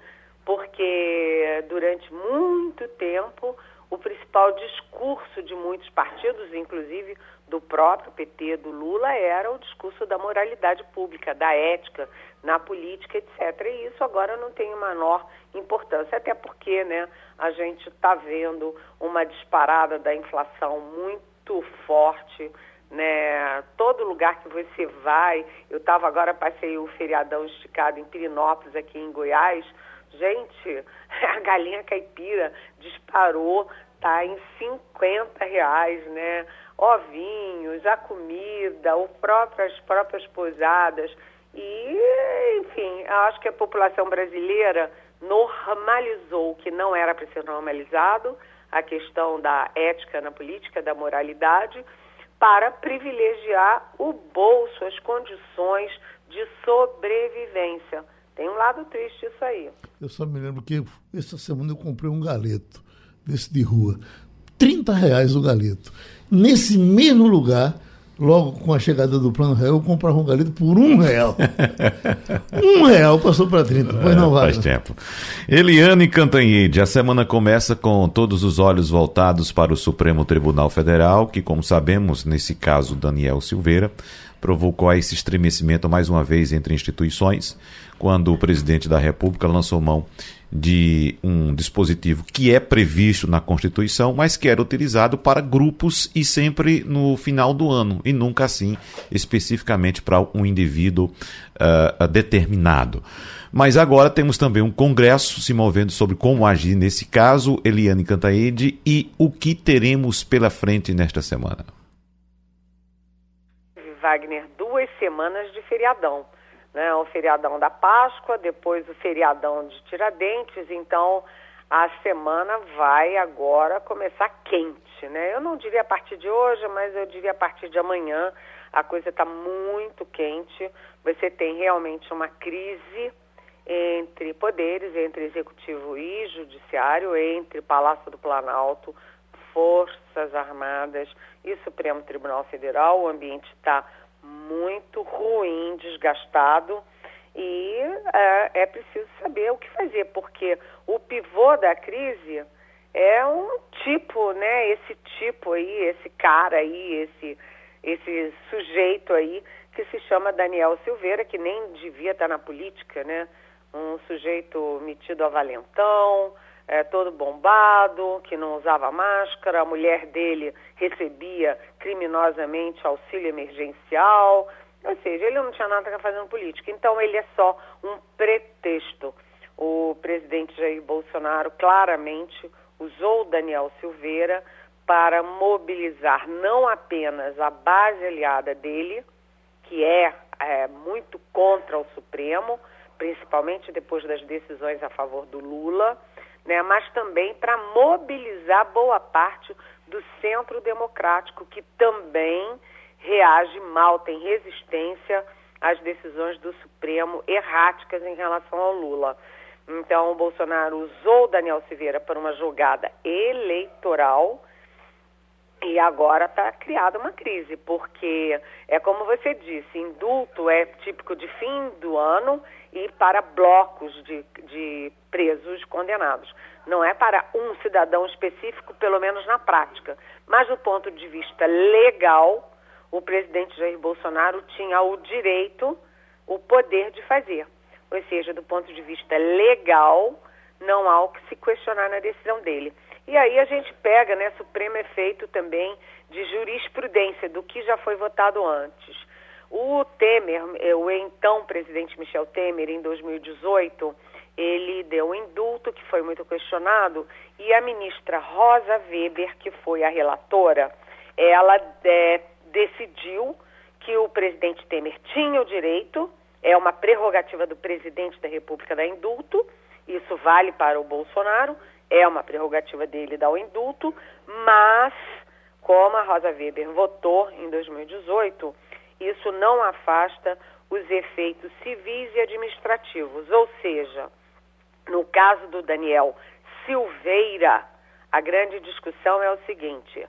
porque durante muito tempo o principal discurso de muitos partidos, inclusive do próprio PT, do Lula, era o discurso da moralidade pública, da ética na política, etc. E isso agora não tem menor importância, até porque né, a gente está vendo uma disparada da inflação muito forte. Né, todo lugar que você vai, eu estava agora, passei o feriadão esticado em Pirinópolis, aqui em Goiás, Gente, a galinha caipira disparou, tá em 50 reais, né? Ovinhos, a comida, o próprio, as próprias pousadas. E, enfim, acho que a população brasileira normalizou o que não era para ser normalizado, a questão da ética na política, da moralidade, para privilegiar o bolso, as condições de sobrevivência. Tem um lado triste isso aí. Eu só me lembro que essa semana eu comprei um galeto desse de rua. 30 reais o galeto. Nesse mesmo lugar, logo com a chegada do Plano Real, eu comprava um galeto por um real. um real passou para 30. Pois não vai. Faz tempo. Eliane Cantanhede, a semana começa com todos os olhos voltados para o Supremo Tribunal Federal, que, como sabemos, nesse caso, Daniel Silveira, provocou esse estremecimento mais uma vez entre instituições, quando o presidente da República lançou mão de um dispositivo que é previsto na Constituição, mas que era utilizado para grupos e sempre no final do ano, e nunca assim especificamente para um indivíduo uh, determinado. Mas agora temos também um congresso se movendo sobre como agir nesse caso, Eliane Cantaede, e o que teremos pela frente nesta semana. Wagner, duas semanas de feriadão. Né? O feriadão da Páscoa, depois o feriadão de Tiradentes, então a semana vai agora começar quente, né? Eu não diria a partir de hoje, mas eu diria a partir de amanhã. A coisa está muito quente. Você tem realmente uma crise entre poderes, entre executivo e judiciário, entre Palácio do Planalto, Forças Armadas e Supremo Tribunal Federal. O ambiente está muito ruim, desgastado e é, é preciso saber o que fazer, porque o pivô da crise é um tipo, né? Esse tipo aí, esse cara aí, esse, esse sujeito aí que se chama Daniel Silveira, que nem devia estar na política, né? Um sujeito metido a valentão, é, todo bombado, que não usava máscara, a mulher dele recebia criminosamente auxílio emergencial, ou seja, ele não tinha nada a fazer na política. Então ele é só um pretexto. O presidente Jair Bolsonaro claramente usou Daniel Silveira para mobilizar não apenas a base aliada dele, que é, é muito contra o Supremo, principalmente depois das decisões a favor do Lula, né, mas também para mobilizar boa parte do centro democrático, que também reage mal, tem resistência às decisões do Supremo erráticas em relação ao Lula. Então, o Bolsonaro usou Daniel Silveira para uma jogada eleitoral E agora está criada uma crise, porque é como você disse, indulto é típico de fim do ano e para blocos de, de presos condenados. Não é para um cidadão específico, pelo menos na prática. Mas do ponto de vista legal, o presidente Jair Bolsonaro tinha o direito, o poder de fazer. Ou seja, do ponto de vista legal, não há o que se questionar na decisão dele. E aí a gente pega, né, Supremo efeito também de jurisprudência do que já foi votado antes. O Temer, eh, o então presidente Michel Temer, em 2018, ele deu um indulto que foi muito questionado e a ministra Rosa Weber, que foi a relatora, ela é, decidiu que o presidente Temer tinha o direito, é uma prerrogativa do presidente da República dar indulto, isso vale para o Bolsonaro, é uma prerrogativa dele dar o indulto, mas, como a Rosa Weber votou em 2018, isso não afasta os efeitos civis e administrativos. Ou seja, no caso do Daniel Silveira, a grande discussão é o seguinte: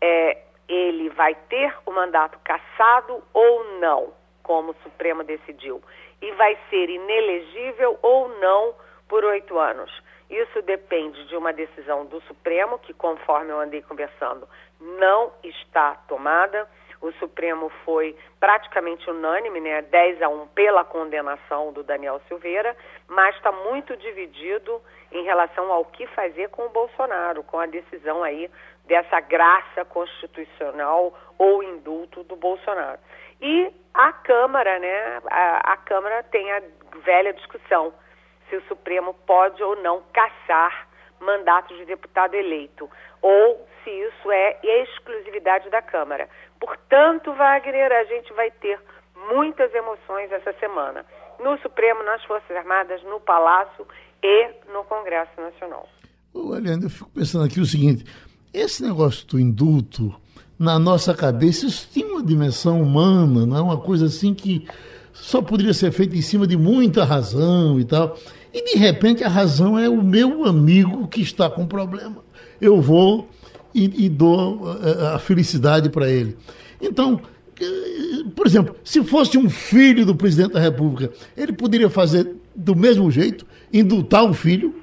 é, ele vai ter o mandato cassado ou não, como o Supremo decidiu, e vai ser inelegível ou não por oito anos. Isso depende de uma decisão do Supremo, que, conforme eu andei conversando, não está tomada. O Supremo foi praticamente unânime, né, 10 a 1 pela condenação do Daniel Silveira, mas está muito dividido em relação ao que fazer com o Bolsonaro, com a decisão aí dessa graça constitucional ou indulto do Bolsonaro. E a Câmara, né, a, a Câmara tem a velha discussão se o Supremo pode ou não caçar mandatos de deputado eleito, ou se isso é exclusividade da Câmara. Portanto, Wagner, a gente vai ter muitas emoções essa semana, no Supremo, nas Forças Armadas, no Palácio e no Congresso Nacional. Eliane, eu fico pensando aqui o seguinte: esse negócio do indulto, na nossa cabeça, isso tem uma dimensão humana, não é uma coisa assim que só poderia ser feita em cima de muita razão e tal. E de repente a razão é o meu amigo que está com problema. Eu vou e, e dou a, a felicidade para ele. Então, eh, por exemplo, se fosse um filho do presidente da República, ele poderia fazer do mesmo jeito, indultar o filho?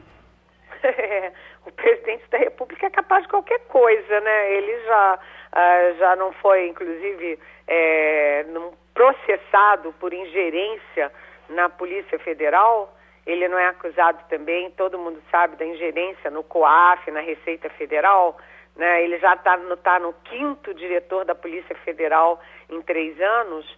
o presidente da República é capaz de qualquer coisa, né? Ele já, uh, já não foi, inclusive, é, processado por ingerência na Polícia Federal ele não é acusado também, todo mundo sabe da ingerência no COAF, na Receita Federal, né? Ele já está no, tá no quinto diretor da Polícia Federal em três anos,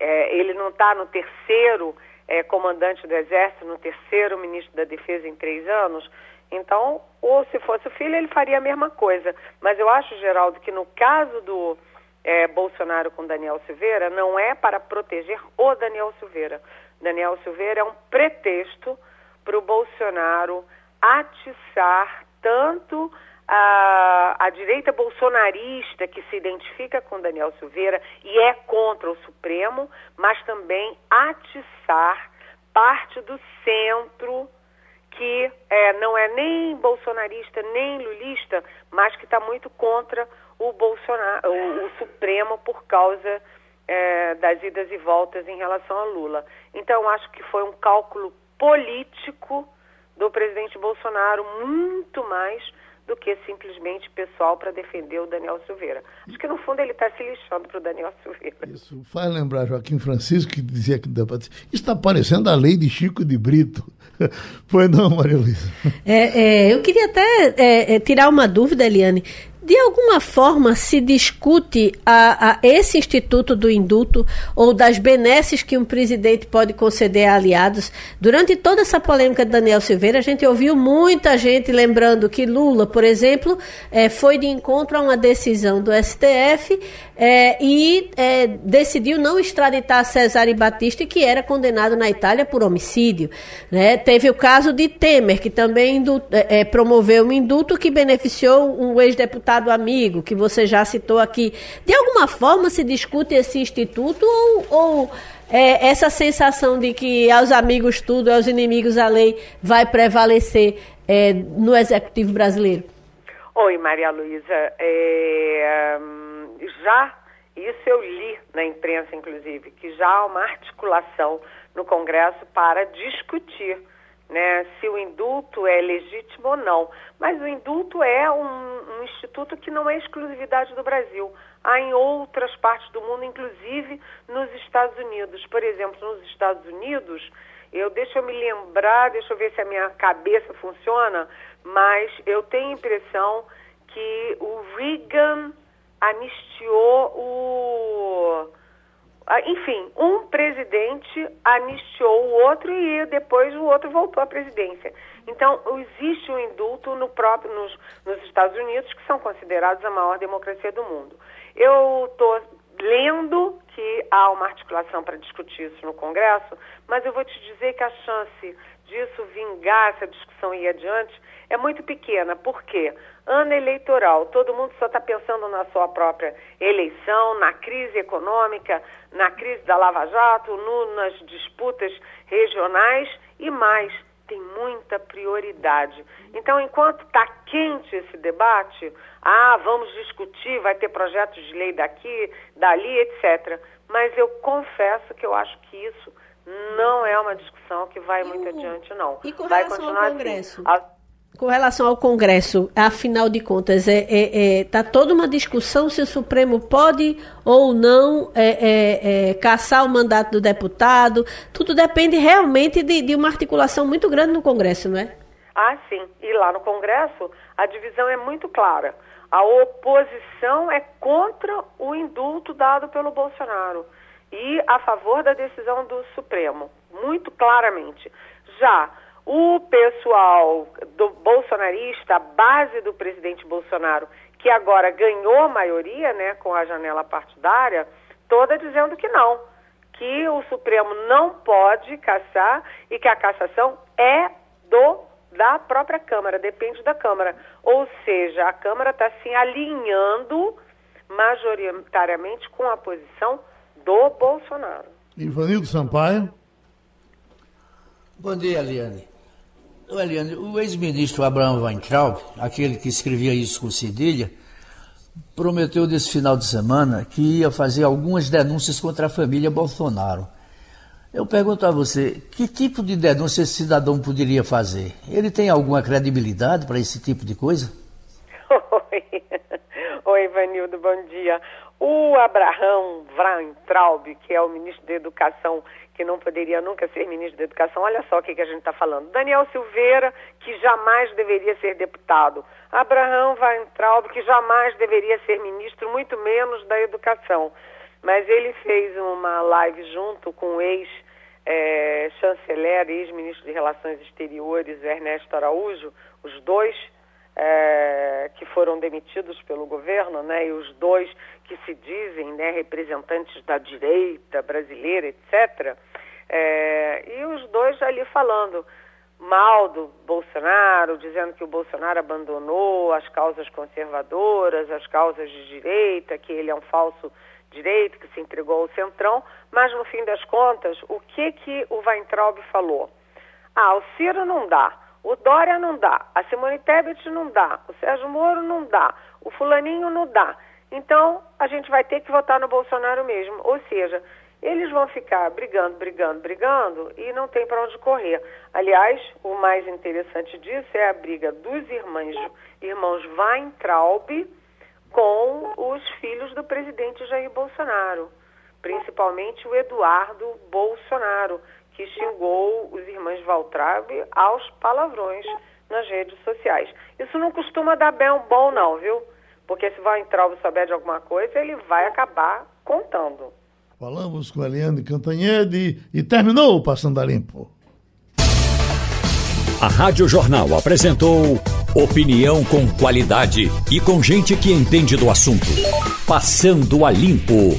é, ele não está no terceiro é, comandante do Exército, no terceiro ministro da Defesa em três anos. Então, ou se fosse o filho, ele faria a mesma coisa. Mas eu acho, Geraldo, que no caso do é, Bolsonaro com Daniel Silveira, não é para proteger o Daniel Silveira. Daniel Silveira é um pretexto para o Bolsonaro atiçar tanto a, a, direita bolsonarista que se identifica com Daniel Silveira e é contra o Supremo, mas também atiçar parte do centro que é, não é nem bolsonarista nem lulista, mas que está muito contra o Bolsonaro, o, o Supremo por causa é, das idas e voltas em relação a Lula. Então, acho que foi um cálculo político do presidente Bolsonaro muito mais do que simplesmente pessoal para defender o Daniel Silveira. Acho que no fundo ele está se lixando para o Daniel Silveira. Isso faz lembrar Joaquim Francisco que dizia que está parecendo a lei de Chico de Brito. Foi não, Maria Luísa? É, é, eu queria até é, é tirar uma dúvida, Eliane de alguma forma se discute a, a, esse instituto do indulto ou das benesses que um presidente pode conceder a aliados. Durante toda essa polêmica de Daniel Silveira, a gente ouviu muita gente lembrando que Lula, por exemplo, é, foi de encontro a uma decisão do STF é, e é, decidiu não extraditar Cesare Batista, que era condenado na Itália por homicídio. Né? Teve o caso de Temer, que também é, promoveu um indulto que beneficiou um ex-deputado deputado amigo, que você já citou aqui, de alguma forma se discute esse instituto ou, ou é, essa sensação de que aos amigos tudo, aos inimigos a lei vai prevalecer é, no executivo brasileiro? Oi, Maria Luísa. É, já, isso eu li na imprensa, inclusive, que já há uma articulação no Congresso para discutir né, se o indulto é legítimo ou não. Mas o indulto é um, um, instituto que não é exclusividade do Brasil. Há em outras partes do mundo, inclusive nos Estados Unidos. Por exemplo, nos Estados Unidos, eu deixa eu me lembrar, deixa eu ver se a minha cabeça funciona, mas eu tenho a impressão que o Reagan anistiou o enfim, um presidente anistiou o outro e depois o outro voltou à presidência. Então, existe um indulto no próprio, nos, nos Estados Unidos, que são considerados a maior democracia do mundo. Eu estou lendo que há uma articulação para discutir isso no Congresso, mas eu vou te dizer que a chance disso vingar essa discussão e ir adiante é muito pequena. Por quê? Ano eleitoral, todo mundo só está pensando na sua própria eleição, na crise econômica, na crise da Lava Jato, no, nas disputas regionais e mais. Tem muita prioridade. Então, enquanto está quente esse debate, ah, vamos discutir, vai ter projetos de lei daqui, dali, etc. Mas eu confesso que eu acho que isso não é uma discussão que vai muito adiante, não. E com vai relação continuar ao assim. Congresso? A- Com relação ao Congresso, afinal de contas, está é, é, tá toda uma discussão se o Supremo pode ou não é, é, é, caçar o mandato do deputado. Tudo depende realmente de, de uma articulação muito grande no Congresso, não é? Ah, sim. E lá no Congresso, a divisão é muito clara. A oposição é contra o indulto dado pelo Bolsonaro e a favor da decisão do Supremo, muito claramente. Já o pessoal do bolsonarista, a base do presidente Bolsonaro, que agora ganhou a maioria, né, com a janela partidária, toda dizendo que não, que o Supremo não pode caçar e que a cassação é do da própria Câmara, depende da Câmara. Ou seja, a Câmara está se alinhando majoritariamente com a posição do Bolsonaro. Ivanildo Sampaio. Bom dia, Eliane. Ô, Eliane, o ex-ministro Abraham Weintraub, aquele que escrevia isso com cedilha, prometeu nesse final de semana que ia fazer algumas denúncias contra a família Bolsonaro. Eu pergunto a você, que tipo de denúncia esse cidadão poderia fazer? Ele tem alguma credibilidade para esse tipo de coisa? Oi, Oi Ivanildo, bom dia. O Abraham Weintraub, que é o ministro da Educação, que não poderia nunca ser ministro da Educação, olha só o que, que a gente está falando. Daniel Silveira, que jamais deveria ser deputado. Abraham Weintraub, que jamais deveria ser ministro, muito menos da Educação. Mas ele fez uma live junto com o ex-chanceler, ex-ministro de Relações Exteriores, Ernesto Araújo, os dois é, que foram demitidos pelo governo, né, e os dois que se dizem né, representantes da direita brasileira, etc. É, e os dois ali falando mal do Bolsonaro, dizendo que o Bolsonaro abandonou as causas conservadoras, as causas de direita, que ele é um falso direito, que se entregou ao centrão, mas no fim das contas, o que que o Weintraub falou? Ah, o Ciro não dá, o Dória não dá, a Simone Tebet não dá, o Sérgio Moro não dá, o fulaninho não dá. Então, a gente vai ter que votar no Bolsonaro mesmo. Ou seja, eles vão ficar brigando, brigando, brigando e não tem para onde correr. Aliás, o mais interessante disso é a briga dos irmãos, irmãos Weintraub com os filhos do presidente Jair Bolsonaro, principalmente o Eduardo Bolsonaro, que xingou os irmãos Weintraub aos palavrões nas redes sociais. Isso não costuma dar bem bom não, viu? Porque se Weintraub souber de alguma coisa, ele vai acabar contando. Falamos com a Eliane Cantanhede e terminou o Passando a Limpo. A Rádio Jornal apresentou opinião com qualidade e com gente que entende do assunto. Passando a Limpo.